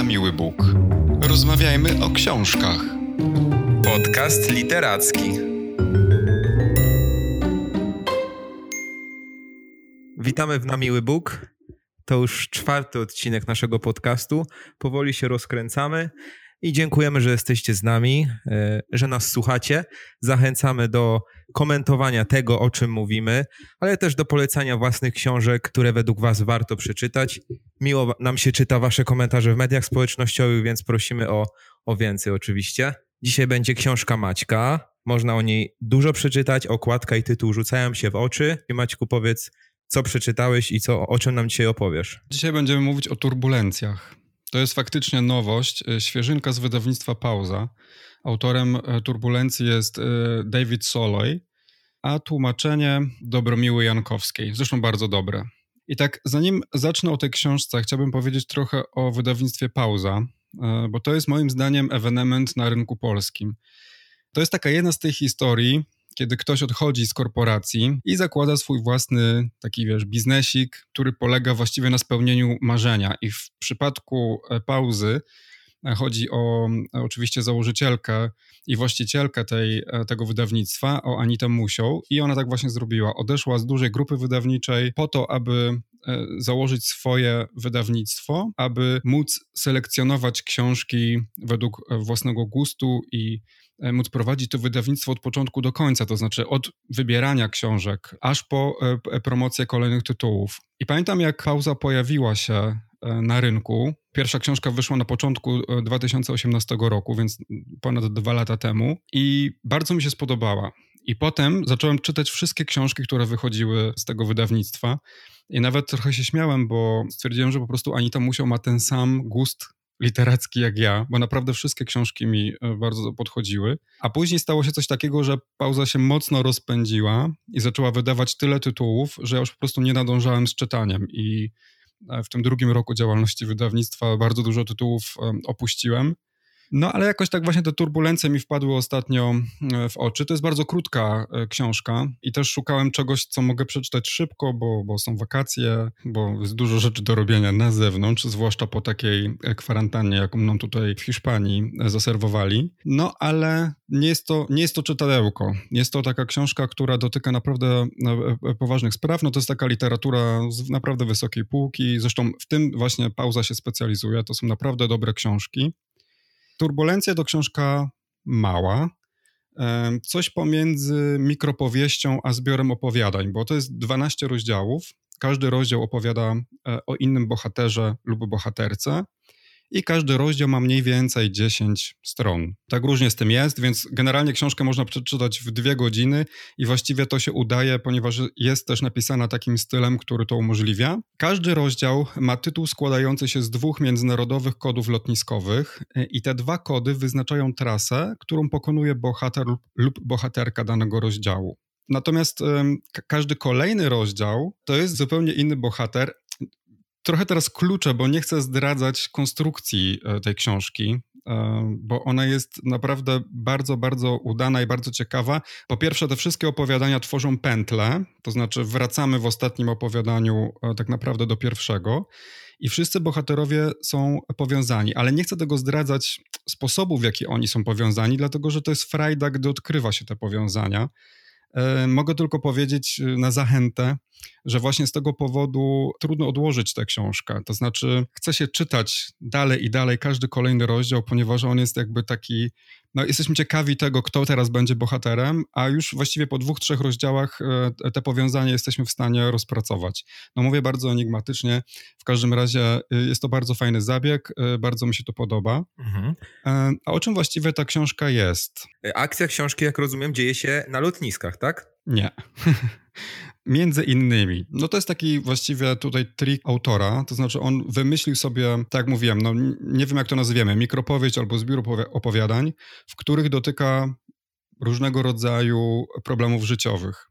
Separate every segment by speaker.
Speaker 1: na miły Bóg. Rozmawiajmy o książkach.
Speaker 2: Podcast literacki.
Speaker 3: Witamy w Na Miły Bóg. To już czwarty odcinek naszego podcastu. Powoli się rozkręcamy i dziękujemy, że jesteście z nami, e, że nas słuchacie. Zachęcamy do komentowania tego, o czym mówimy, ale też do polecania własnych książek, które według Was warto przeczytać. Miło nam się czyta Wasze komentarze w mediach społecznościowych, więc prosimy o, o więcej oczywiście. Dzisiaj będzie książka Maćka. Można o niej dużo przeczytać. Okładka i tytuł rzucają się w oczy. I Maćku, powiedz, co przeczytałeś i co, o czym nam dzisiaj opowiesz?
Speaker 4: Dzisiaj będziemy mówić o turbulencjach. To jest faktycznie nowość, e, świeżynka z wydawnictwa Pauza. Autorem e, Turbulencji jest e, David Soloy, a tłumaczenie Dobromiły Jankowskiej. Zresztą bardzo dobre. I tak, zanim zacznę o tej książce, chciałbym powiedzieć trochę o wydawnictwie Pauza, bo to jest moim zdaniem ewenement na rynku polskim. To jest taka jedna z tych historii, kiedy ktoś odchodzi z korporacji i zakłada swój własny taki, wiesz, biznesik, który polega właściwie na spełnieniu marzenia. I w przypadku e, pauzy chodzi o e, oczywiście założycielkę i właścicielkę tej, tego wydawnictwa, o Anitę Musią i ona tak właśnie zrobiła. Odeszła z dużej grupy wydawniczej po to, aby założyć swoje wydawnictwo, aby móc selekcjonować książki według własnego gustu i E, móc prowadzić to wydawnictwo od początku do końca, to znaczy od wybierania książek, aż po e, e, promocję kolejnych tytułów. I pamiętam, jak pauza pojawiła się na rynku. Pierwsza książka wyszła na początku 2018 roku, więc ponad dwa lata temu, i bardzo mi się spodobała. I potem zacząłem czytać wszystkie książki, które wychodziły z tego wydawnictwa. I nawet trochę się śmiałem, bo stwierdziłem, że po prostu Anita Musiał ma ten sam gust literacki jak ja, bo naprawdę wszystkie książki mi e, bardzo podchodziły. A później stało się coś takiego, że pauza się mocno rozpędziła i zaczęła wydawać tyle tytułów, że ja już po prostu nie nadążałem z czytaniem. I e, w tym drugim roku działalności wydawnictwa bardzo dużo tytułów opuściłem. No ale jakoś tak właśnie te turbulencje mi wpadły ostatnio e, w oczy. To jest bardzo krótka e, książka i też szukałem czegoś, co mogę przeczytać szybko, bo, bo są wakacje, bo jest dużo rzeczy do robienia na zewnątrz, zwłaszcza po takiej e, kwarantannie, jaką nam tutaj w Hiszpanii zaserwowali. No ale nie jest to, nie jest to czytadełko. Jest to taka książka, która dotyka naprawdę poważnych spraw. No to jest taka literatura z naprawdę wysokiej półki. Zresztą w tym właśnie pauza się specjalizuje. To są naprawdę dobre książki. Turbulencje to książka mała, coś pomiędzy mikropowieścią a zbiorem opowiadań, bo to jest 12 rozdziałów. Każdy rozdział opowiada e, o innym bohaterze lub bohaterce i każdy rozdział ma mniej więcej 10 stron. Tak różnie z tym jest, więc generalnie książkę można przeczytać w dwie godziny i właściwie to się udaje, ponieważ jest też napisana takim stylem, który to umożliwia. Każdy rozdział ma tytuł składający się z dwóch międzynarodowych kodów lotniskowych i te dwa kody wyznaczają trasę, którą pokonuje bohater lub bohaterka danego rozdziału. Natomiast każdy kolejny rozdział to jest zupełnie inny bohater, trochę teraz klucze, bo nie chcę zdradzać konstrukcji e, tej książki, e, bo ona jest naprawdę bardzo, bardzo udana i bardzo ciekawa. Po pierwsze, te wszystkie opowiadania tworzą pętle, to znaczy wracamy w ostatnim opowiadaniu e, tak naprawdę do pierwszego. I wszyscy bohaterowie są powiązani, ale nie chcę tego zdradzać sposobu, w jaki oni są powiązani, dlatego że to jest frajda, gdy odkrywa się te powiązania. Mogę tylko powiedzieć na zachętę, że właśnie z tego powodu trudno odłożyć tę książkę. To znaczy, chce się czytać dalej i dalej każdy kolejny rozdział, ponieważ on jest jakby taki. No, jesteśmy ciekawi tego, kto teraz będzie bohaterem, a już właściwie po dwóch, trzech rozdziałach e, te powiązania jesteśmy w stanie rozpracować. No mówię bardzo enigmatycznie, w każdym razie e, jest to bardzo fajny zabieg, e, bardzo mi się to podoba. Mhm. A o czym właściwie ta książka jest?
Speaker 3: Akcja książki, jak rozumiem, dzieje się na lotniskach, tak?
Speaker 4: Nie. Między innymi. No to jest taki właściwie tutaj trik autora, to znaczy on wymyślił sobie, tak jak mówiłem, no nie wiem jak to nazwiemy, mikropowieść albo zbiór opowiadań, w których dotyka różnego rodzaju problemów życiowych.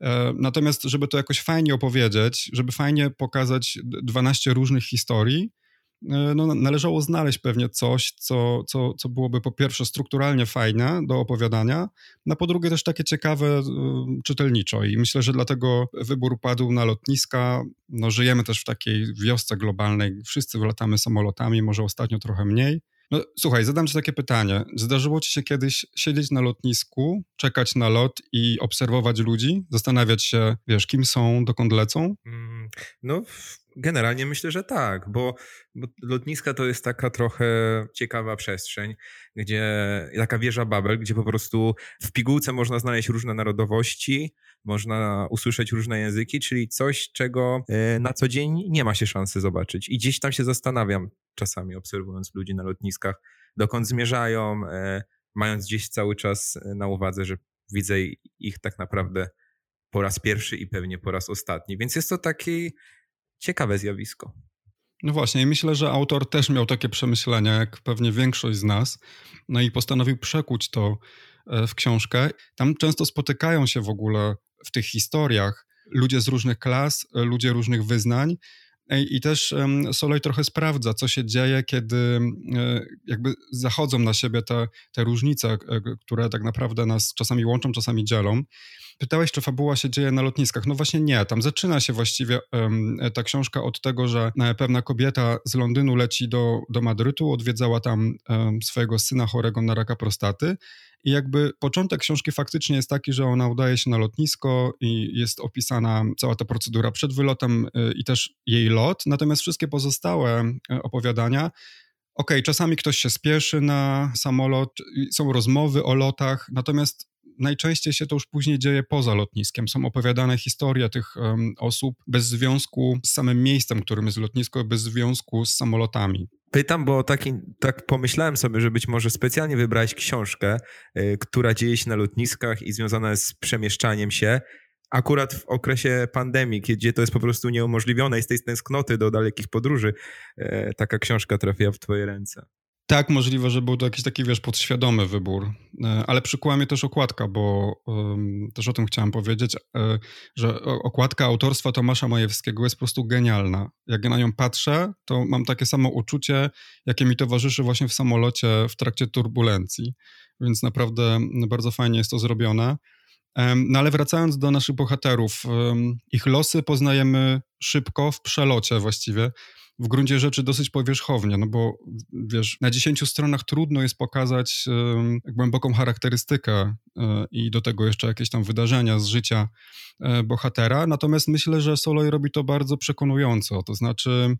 Speaker 4: E, natomiast, żeby to jakoś fajnie opowiedzieć, żeby fajnie pokazać 12 różnych historii, no, należało znaleźć pewnie coś, co, co, co byłoby po pierwsze strukturalnie fajne do opowiadania, no po drugie też takie ciekawe czytelniczo i myślę, że dlatego wybór padł na lotniska. No, żyjemy też w takiej wiosce globalnej, wszyscy latamy samolotami, może ostatnio trochę mniej. No, słuchaj, zadam ci takie pytanie. Zdarzyło ci się kiedyś siedzieć na lotnisku, czekać na lot i obserwować ludzi, zastanawiać się, wiesz, kim są, dokąd lecą?
Speaker 3: No, generalnie myślę, że tak, bo, bo lotniska to jest taka trochę ciekawa przestrzeń, gdzie taka wieża Babel, gdzie po prostu w pigułce można znaleźć różne narodowości, można usłyszeć różne języki, czyli coś, czego e, na co dzień nie ma się szansy zobaczyć. I gdzieś tam się zastanawiam, czasami obserwując ludzi na lotniskach, dokąd zmierzają, e, mając gdzieś cały czas e, na uwadze, że widzę ich tak naprawdę po raz pierwszy i pewnie po raz ostatni. Więc jest to takie ciekawe zjawisko.
Speaker 4: No właśnie, i myślę, że autor też miał takie przemyślenia, jak pewnie większość z nas, no i postanowił przekuć to w książkę. Tam często spotykają się w ogóle w tych historiach ludzie z różnych klas, ludzie różnych wyznań. I też Soloj trochę sprawdza, co się dzieje, kiedy e, jakby zachodzą na siebie te, te różnice, e, które tak naprawdę nas czasami łączą, czasami dzielą. Pytałeś, czy fabuła się dzieje na lotniskach. No właśnie nie. Tam zaczyna się właściwie ta książka od tego, że pewna kobieta z Londynu leci do, do Madrytu, odwiedzała tam swojego syna chorego na raka prostaty i jakby początek książki faktycznie jest taki, że ona udaje się na lotnisko i jest opisana cała ta procedura przed wylotem y, i też jej lot. Natomiast wszystkie pozostałe y, opowiadania okay, czasami ktoś się spieszy na samolot, są rozmowy o lotach, natomiast najczęściej się to już później dzieje poza lotniskiem. Są opowiadane historie tych um, osób bez związku z samym miejscem, którym jest lotnisko, bez związku z samolotami.
Speaker 3: Pytam, bo taki, tak pomyślałem sobie, że być może specjalnie wybrałeś książkę, y, która dzieje się na lotniskach i związana jest z przemieszczaniem się, akurat w okresie pandemii, gdzie to jest po prostu nieumożliwione i z tej tęsknoty do dalekich podróży, y, taka książka trafiła w twoje ręce.
Speaker 4: Tak, możliwe, że był to jakiś taki, wiesz, podświadomy wybór, e, ale przykuła mnie też okładka, bo um, też o tym chciałem powiedzieć, e, że okładka autorstwa Tomasza Majewskiego jest po prostu genialna. Jak ja na nią patrzę, to mam takie samo uczucie, jakie mi towarzyszy właśnie w samolocie w trakcie turbulencji, więc naprawdę bardzo fajnie jest to zrobione. No ale wracając do naszych bohaterów, ich losy poznajemy szybko, w przelocie właściwie w gruncie rzeczy dosyć powierzchownie, no bo wiesz, na 10 stronach trudno jest pokazać głęboką charakterystykę y, i do tego jeszcze jakieś tam wydarzenia z życia y, bohatera, natomiast myślę, że Soloj robi to bardzo przekonująco, to znaczy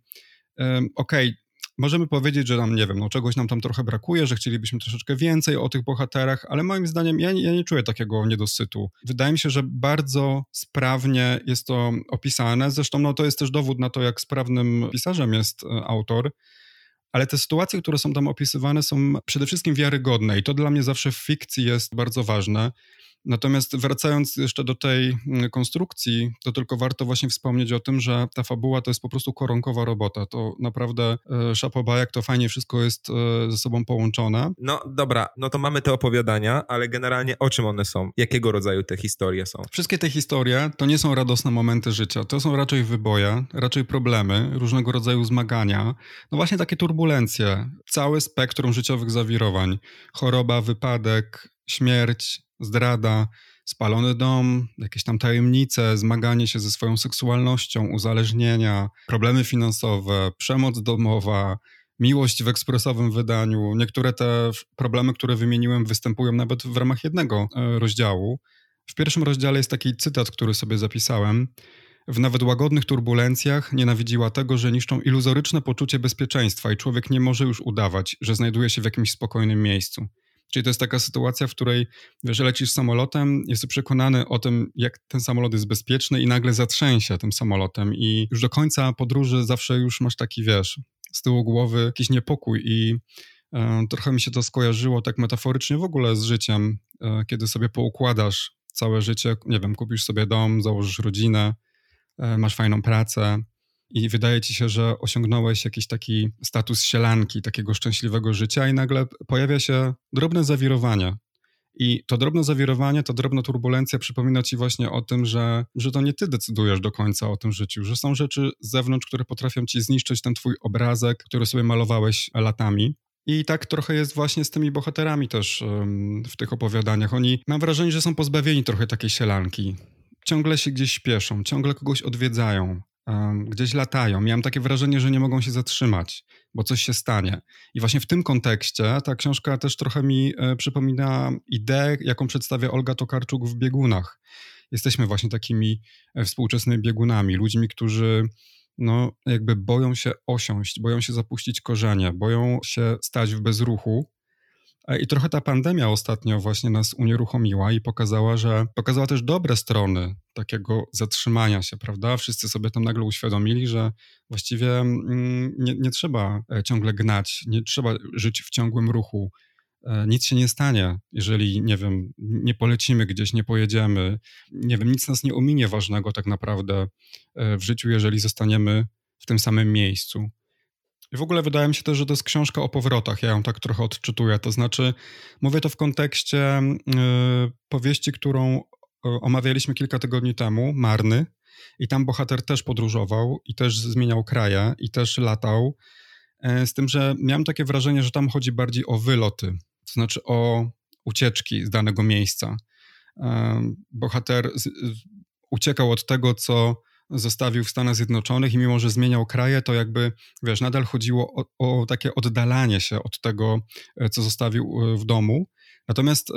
Speaker 4: okej, okay, możemy powiedzieć, że nam, nie wiem, no czegoś nam tam trochę brakuje, że chcielibyśmy troszeczkę więcej o tych bohaterach, ale moim zdaniem ja, ja nie czuję takiego niedosytu. Wydaje mi się, że bardzo sprawnie jest to opisane. Zresztą no, to jest też dowód na to, jak sprawnym pisarzem jest e, autor. Ale te sytuacje, które są tam opisywane, są przede wszystkim wiarygodne, i to dla mnie zawsze w fikcji jest bardzo ważne. Natomiast wracając jeszcze do tej mm, konstrukcji, to tylko warto właśnie wspomnieć o tym, że ta fabuła to jest po prostu koronkowa robota. To naprawdę e, szapoba, jak to fajnie wszystko jest e, ze sobą połączone.
Speaker 3: No dobra, no to mamy te opowiadania, ale generalnie o czym one są? Jakiego rodzaju te historie są?
Speaker 4: Wszystkie te historie to nie są radosne momenty życia, to są raczej wyboje, raczej problemy, różnego rodzaju zmagania, no właśnie takie turbulencje, całe spektrum życiowych zawirowań, choroba, wypadek, śmierć, zdrada, spalony dom, jakieś tam tajemnice, zmaganie się ze swoją seksualnością, uzależnienia, problemy finansowe, przemoc domowa, miłość w ekspresowym wydaniu. Niektóre te problemy, które wymieniłem, występują nawet w ramach jednego e, rozdziału. W pierwszym rozdziale jest taki cytat, który sobie zapisałem. W nawet łagodnych turbulencjach nienawidziła tego, że niszczą iluzoryczne poczucie bezpieczeństwa i człowiek nie może już udawać, że znajduje się w jakimś spokojnym miejscu. Czyli to jest taka sytuacja, w której wiesz, lecisz samolotem, jesteś przekonany o tym, jak ten samolot jest bezpieczny i nagle zatrzęsia tym samolotem i już do końca podróży zawsze już masz taki, wiesz, z tyłu głowy jakiś niepokój i e, trochę mi się to skojarzyło tak metaforycznie w ogóle z życiem, e, kiedy sobie poukładasz całe życie, nie wiem, kupisz sobie dom, założysz rodzinę, e, masz fajną pracę, i wydaje ci się, że osiągnąłeś jakiś taki status sielanki, takiego szczęśliwego życia, i nagle pojawia się drobne zawirowanie. I to drobne zawirowanie, ta drobna turbulencja przypomina ci właśnie o tym, że, że to nie ty decydujesz do końca o tym życiu, że są rzeczy z zewnątrz, które potrafią ci zniszczyć ten twój obrazek, który sobie malowałeś latami. I tak trochę jest właśnie z tymi bohaterami też w tych opowiadaniach. Oni, mam wrażenie, że są pozbawieni trochę takiej sielanki. Ciągle się gdzieś śpieszą, ciągle kogoś odwiedzają, gdzieś latają. Miałem takie wrażenie, że nie mogą się zatrzymać, bo coś się stanie. I właśnie w tym kontekście ta książka też trochę mi e, przypomina ideę, jaką przedstawia Olga Tokarczuk w biegunach. Jesteśmy właśnie takimi e, współczesnymi biegunami, ludźmi, którzy no, jakby boją się osiąść, boją się zapuścić korzenie, boją się stać w bezruchu. E, I trochę ta pandemia ostatnio właśnie nas unieruchomiła i pokazała, że pokazała też dobre strony takiego zatrzymania się, prawda? Wszyscy sobie tam nagle uświadomili, że właściwie mm, nie, nie trzeba e, ciągle gnać, nie trzeba żyć w ciągłym ruchu. E, nic się nie stanie, jeżeli, nie wiem, nie polecimy gdzieś, nie pojedziemy, nie wiem, nic nas nie ominie ważnego tak naprawdę w życiu, jeżeli zostaniemy w tym samym miejscu. I w ogóle wydaje mi się też, że to jest książka o powrotach. Ja ją tak trochę odczytuję. To znaczy, mówię to w kontekście yy, powieści, którą omawialiśmy kilka tygodni temu, Marny. I tam bohater też podróżował i też zmieniał kraje i też latał. Z tym, że miałem takie wrażenie, że tam chodzi bardziej o wyloty, to znaczy o ucieczki z danego miejsca. Bohater uciekał od tego, co zostawił w Stanach Zjednoczonych i mimo, że zmieniał kraje, to jakby, wiesz, nadal chodziło o, o takie oddalanie się od tego, e, co zostawił e, w domu. Natomiast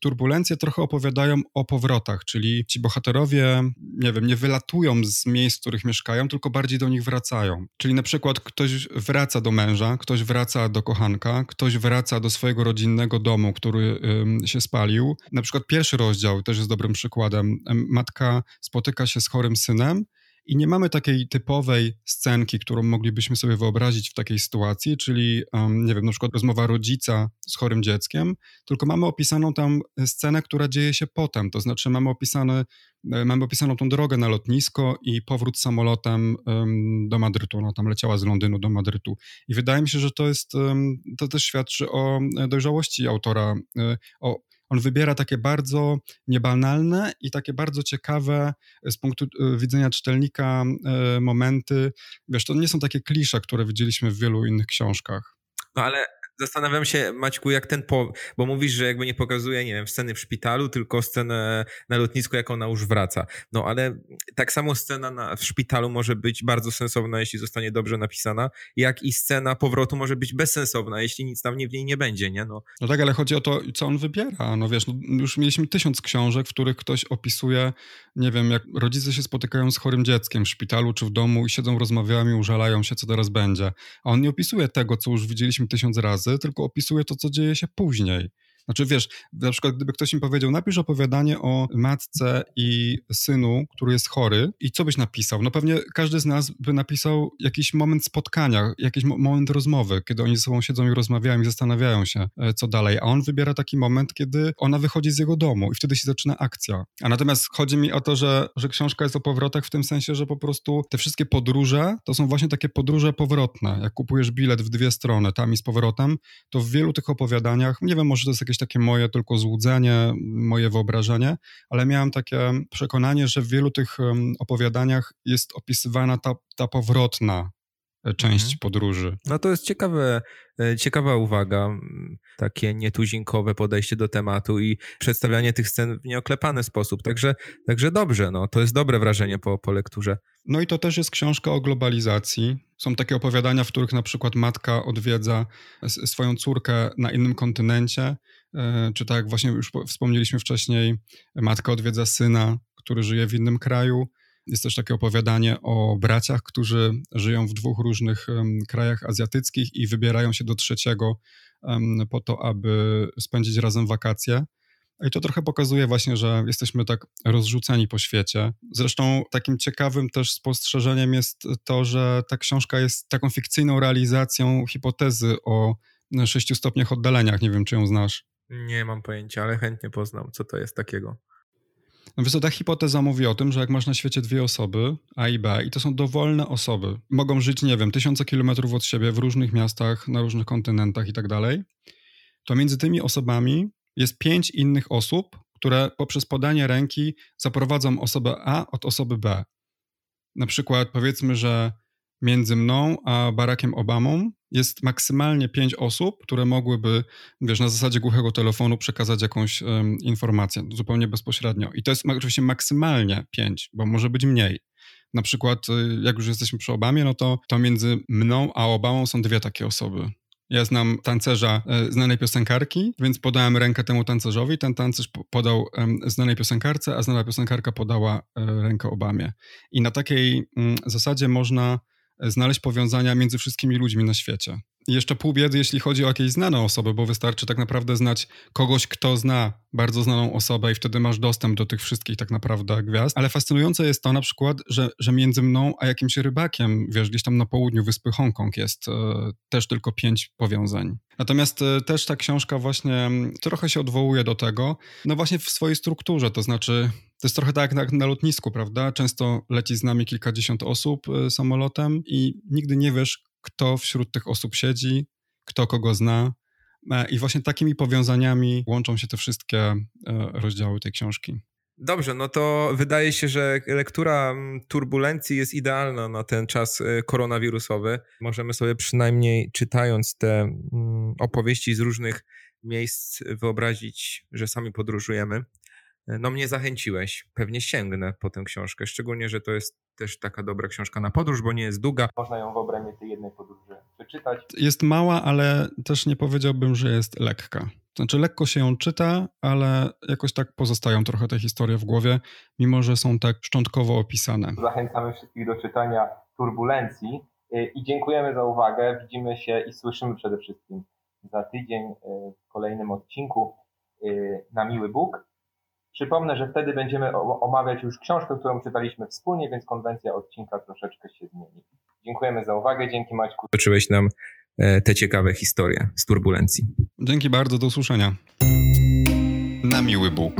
Speaker 4: turbulencje trochę opowiadają o powrotach, czyli ci bohaterowie, nie wiem, nie wylatują z miejsc, w których mieszkają, tylko bardziej do nich wracają. Czyli na przykład ktoś wraca do męża, ktoś wraca do kochanka, ktoś wraca do swojego rodzinnego domu, który się spalił. Na przykład pierwszy rozdział też jest dobrym przykładem. Matka spotyka się z chorym synem i nie mamy takiej typowej scenki, którą moglibyśmy sobie wyobrazić w takiej sytuacji, czyli, um, nie wiem, na przykład rozmowa rodzica z chorym dzieckiem, tylko mamy opisaną tam scenę, która dzieje się potem. To znaczy, mamy, opisane, e, mamy opisaną tą drogę na lotnisko i powrót samolotem um, do Madrytu. Ona tam leciała z Londynu do Madrytu. I wydaje mi się, że to jest, um, to też świadczy o dojrzałości autora, e, o on wybiera takie bardzo niebanalne i takie bardzo ciekawe z punktu e, widzenia czytelnika e, momenty. Wiesz, to nie są takie klisze, które widzieliśmy w wielu innych książkach.
Speaker 3: No ale zastanawiam się, Maćku, jak ten, po... bo mówisz, że jakby nie pokazuje, nie wiem, sceny w szpitalu, tylko scenę na lotnisku, jak ona już wraca. No ale tak samo scena na, w szpitalu może być bardzo sensowna, jeśli zostanie dobrze napisana, jak i scena powrotu może być bezsensowna, jeśli nic tam w niej nie będzie, nie? No.
Speaker 4: no tak, ale chodzi o to, co on wybiera. No wiesz, no, już mieliśmy tysiąc książek, w których ktoś opisuje, nie wiem, jak rodzice się spotykają z chorym dzieckiem w szpitalu czy w domu i siedzą, rozmawiają i użalają się, co teraz będzie. A on nie opisuje tego, co już widzieliśmy tysiąc razy, tylko opisuje to, co dzieje się później. Znaczy, wiesz, na przykład gdyby ktoś mi powiedział, napisz opowiadanie o matce i synu, który jest chory i co byś napisał? No pewnie każdy z nas by napisał jakiś moment spotkania, jakiś mo moment rozmowy, kiedy oni ze sobą siedzą i rozmawiają i zastanawiają się, e, co dalej. A on wybiera taki moment, kiedy ona wychodzi z jego domu i wtedy się zaczyna akcja. A natomiast chodzi mi o to, że, że książka jest o powrotach w tym sensie, że po prostu te wszystkie podróże to są właśnie takie podróże powrotne. Jak kupujesz bilet w dwie strony, tam i z powrotem, to w wielu tych opowiadaniach, nie wiem, może to jest jakieś takie moje tylko złudzenie, moje wyobrażenie, ale miałem takie przekonanie, że w wielu tych opowiadaniach jest opisywana ta, ta powrotna e, część mhm. podróży.
Speaker 3: No to jest ciekawe, e, ciekawa uwaga, takie nietuzinkowe podejście do tematu i przedstawianie tych scen w nieoklepany sposób. Także, także dobrze, no, to jest dobre wrażenie po, po lekturze.
Speaker 4: No i to też jest książka o globalizacji. Są takie opowiadania, w których na przykład matka odwiedza swoją córkę na innym kontynencie czy tak jak właśnie już wspomnieliśmy wcześniej, matka odwiedza syna, który żyje w innym kraju. Jest też takie opowiadanie o braciach, którzy żyją w dwóch różnych krajach azjatyckich i wybierają się do trzeciego po to, aby spędzić razem wakacje. I to trochę pokazuje właśnie, że jesteśmy tak rozrzuceni po świecie. Zresztą takim ciekawym też spostrzeżeniem jest to, że ta książka jest taką fikcyjną realizacją hipotezy o sześciu stopniach oddaleniach. Nie wiem, czy ją znasz.
Speaker 3: Nie mam pojęcia, ale chętnie poznam, co to jest takiego.
Speaker 4: No więc ta hipoteza mówi o tym, że jak masz na świecie dwie osoby, A i B, i to są dowolne osoby, mogą żyć, nie wiem, tysiące kilometrów od siebie w różnych miastach, na różnych kontynentach i tak dalej, to między tymi osobami jest pięć innych osób, które poprzez podanie ręki zaprowadzą osobę A od osoby B. Na przykład powiedzmy, że między mną a Barackiem Obamą jest maksymalnie pięć osób, które mogłyby, wiesz, na zasadzie głuchego telefonu przekazać jakąś um, informację zupełnie bezpośrednio. I to jest oczywiście maksymalnie pięć, bo może być mniej. Na przykład, y, jak już jesteśmy przy Obamie, no to, to między mną a Obamą są dwie takie osoby. Ja znam tancerza e, znanej piosenkarki, więc podałem rękę temu tancerzowi. Ten tancerz podał znanej piosenkarce, a znana piosenkarka podała e, rękę Obamie. I na takiej mm, zasadzie można znaleźć powiązania między wszystkimi ludźmi na świecie. Jeszcze pół biedy, jeśli chodzi o jakieś znane osoby, bo wystarczy tak naprawdę znać kogoś, kto zna bardzo znaną osobę i wtedy masz dostęp do tych wszystkich tak naprawdę gwiazd. Ale fascynujące jest to na przykład, że, że między mną a jakimś rybakiem, wiesz, gdzieś tam na południu wyspy Hongkong jest e, też tylko pięć powiązań. Natomiast e, też ta książka właśnie trochę się odwołuje do tego, no właśnie w swojej strukturze, to znaczy to jest trochę tak jak na lotnisku, prawda? Często leci z nami kilkadziesiąt osób e, samolotem i nigdy nie wiesz, kto wśród tych osób siedzi, kto kogo zna. E, I właśnie takimi powiązaniami łączą się te wszystkie e, rozdziały tej książki.
Speaker 3: Dobrze, no to wydaje się, że lektura turbulencji jest idealna na ten czas e, koronawirusowy. Możemy sobie przynajmniej czytając te opowieści z różnych miejsc wyobrazić, że sami podróżujemy. No mnie zachęciłeś, pewnie sięgnę po tę książkę, szczególnie, że to jest też taka dobra książka na podróż, bo nie jest długa.
Speaker 5: Można ją w obrębie tej jednej podróży przeczytać.
Speaker 4: Jest mała, ale też nie powiedziałbym, że jest lekka. Znaczy lekko się ją czyta, ale jakoś tak pozostają trochę te historie w głowie, mimo że są tak szczątkowo opisane.
Speaker 5: Zachęcamy wszystkich do czytania Turbulencji y, i dziękujemy za uwagę. Widzimy się i słyszymy przede wszystkim za tydzień y, w kolejnym odcinku y, na Miły Bóg. Przypomnę, że wtedy będziemy omawiać już książkę, którą czytaliśmy wspólnie, więc konwencja odcinka troszeczkę się zmieni. Dziękujemy za uwagę, dzięki Maćku.
Speaker 3: Toczyłeś nam e, te ciekawe historie z turbulencji.
Speaker 4: Dzięki bardzo, do usłyszenia.
Speaker 1: Na miły Bóg.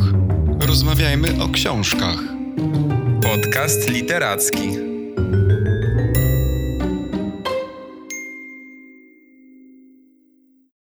Speaker 1: Rozmawiajmy o książkach.
Speaker 2: Podcast literacki.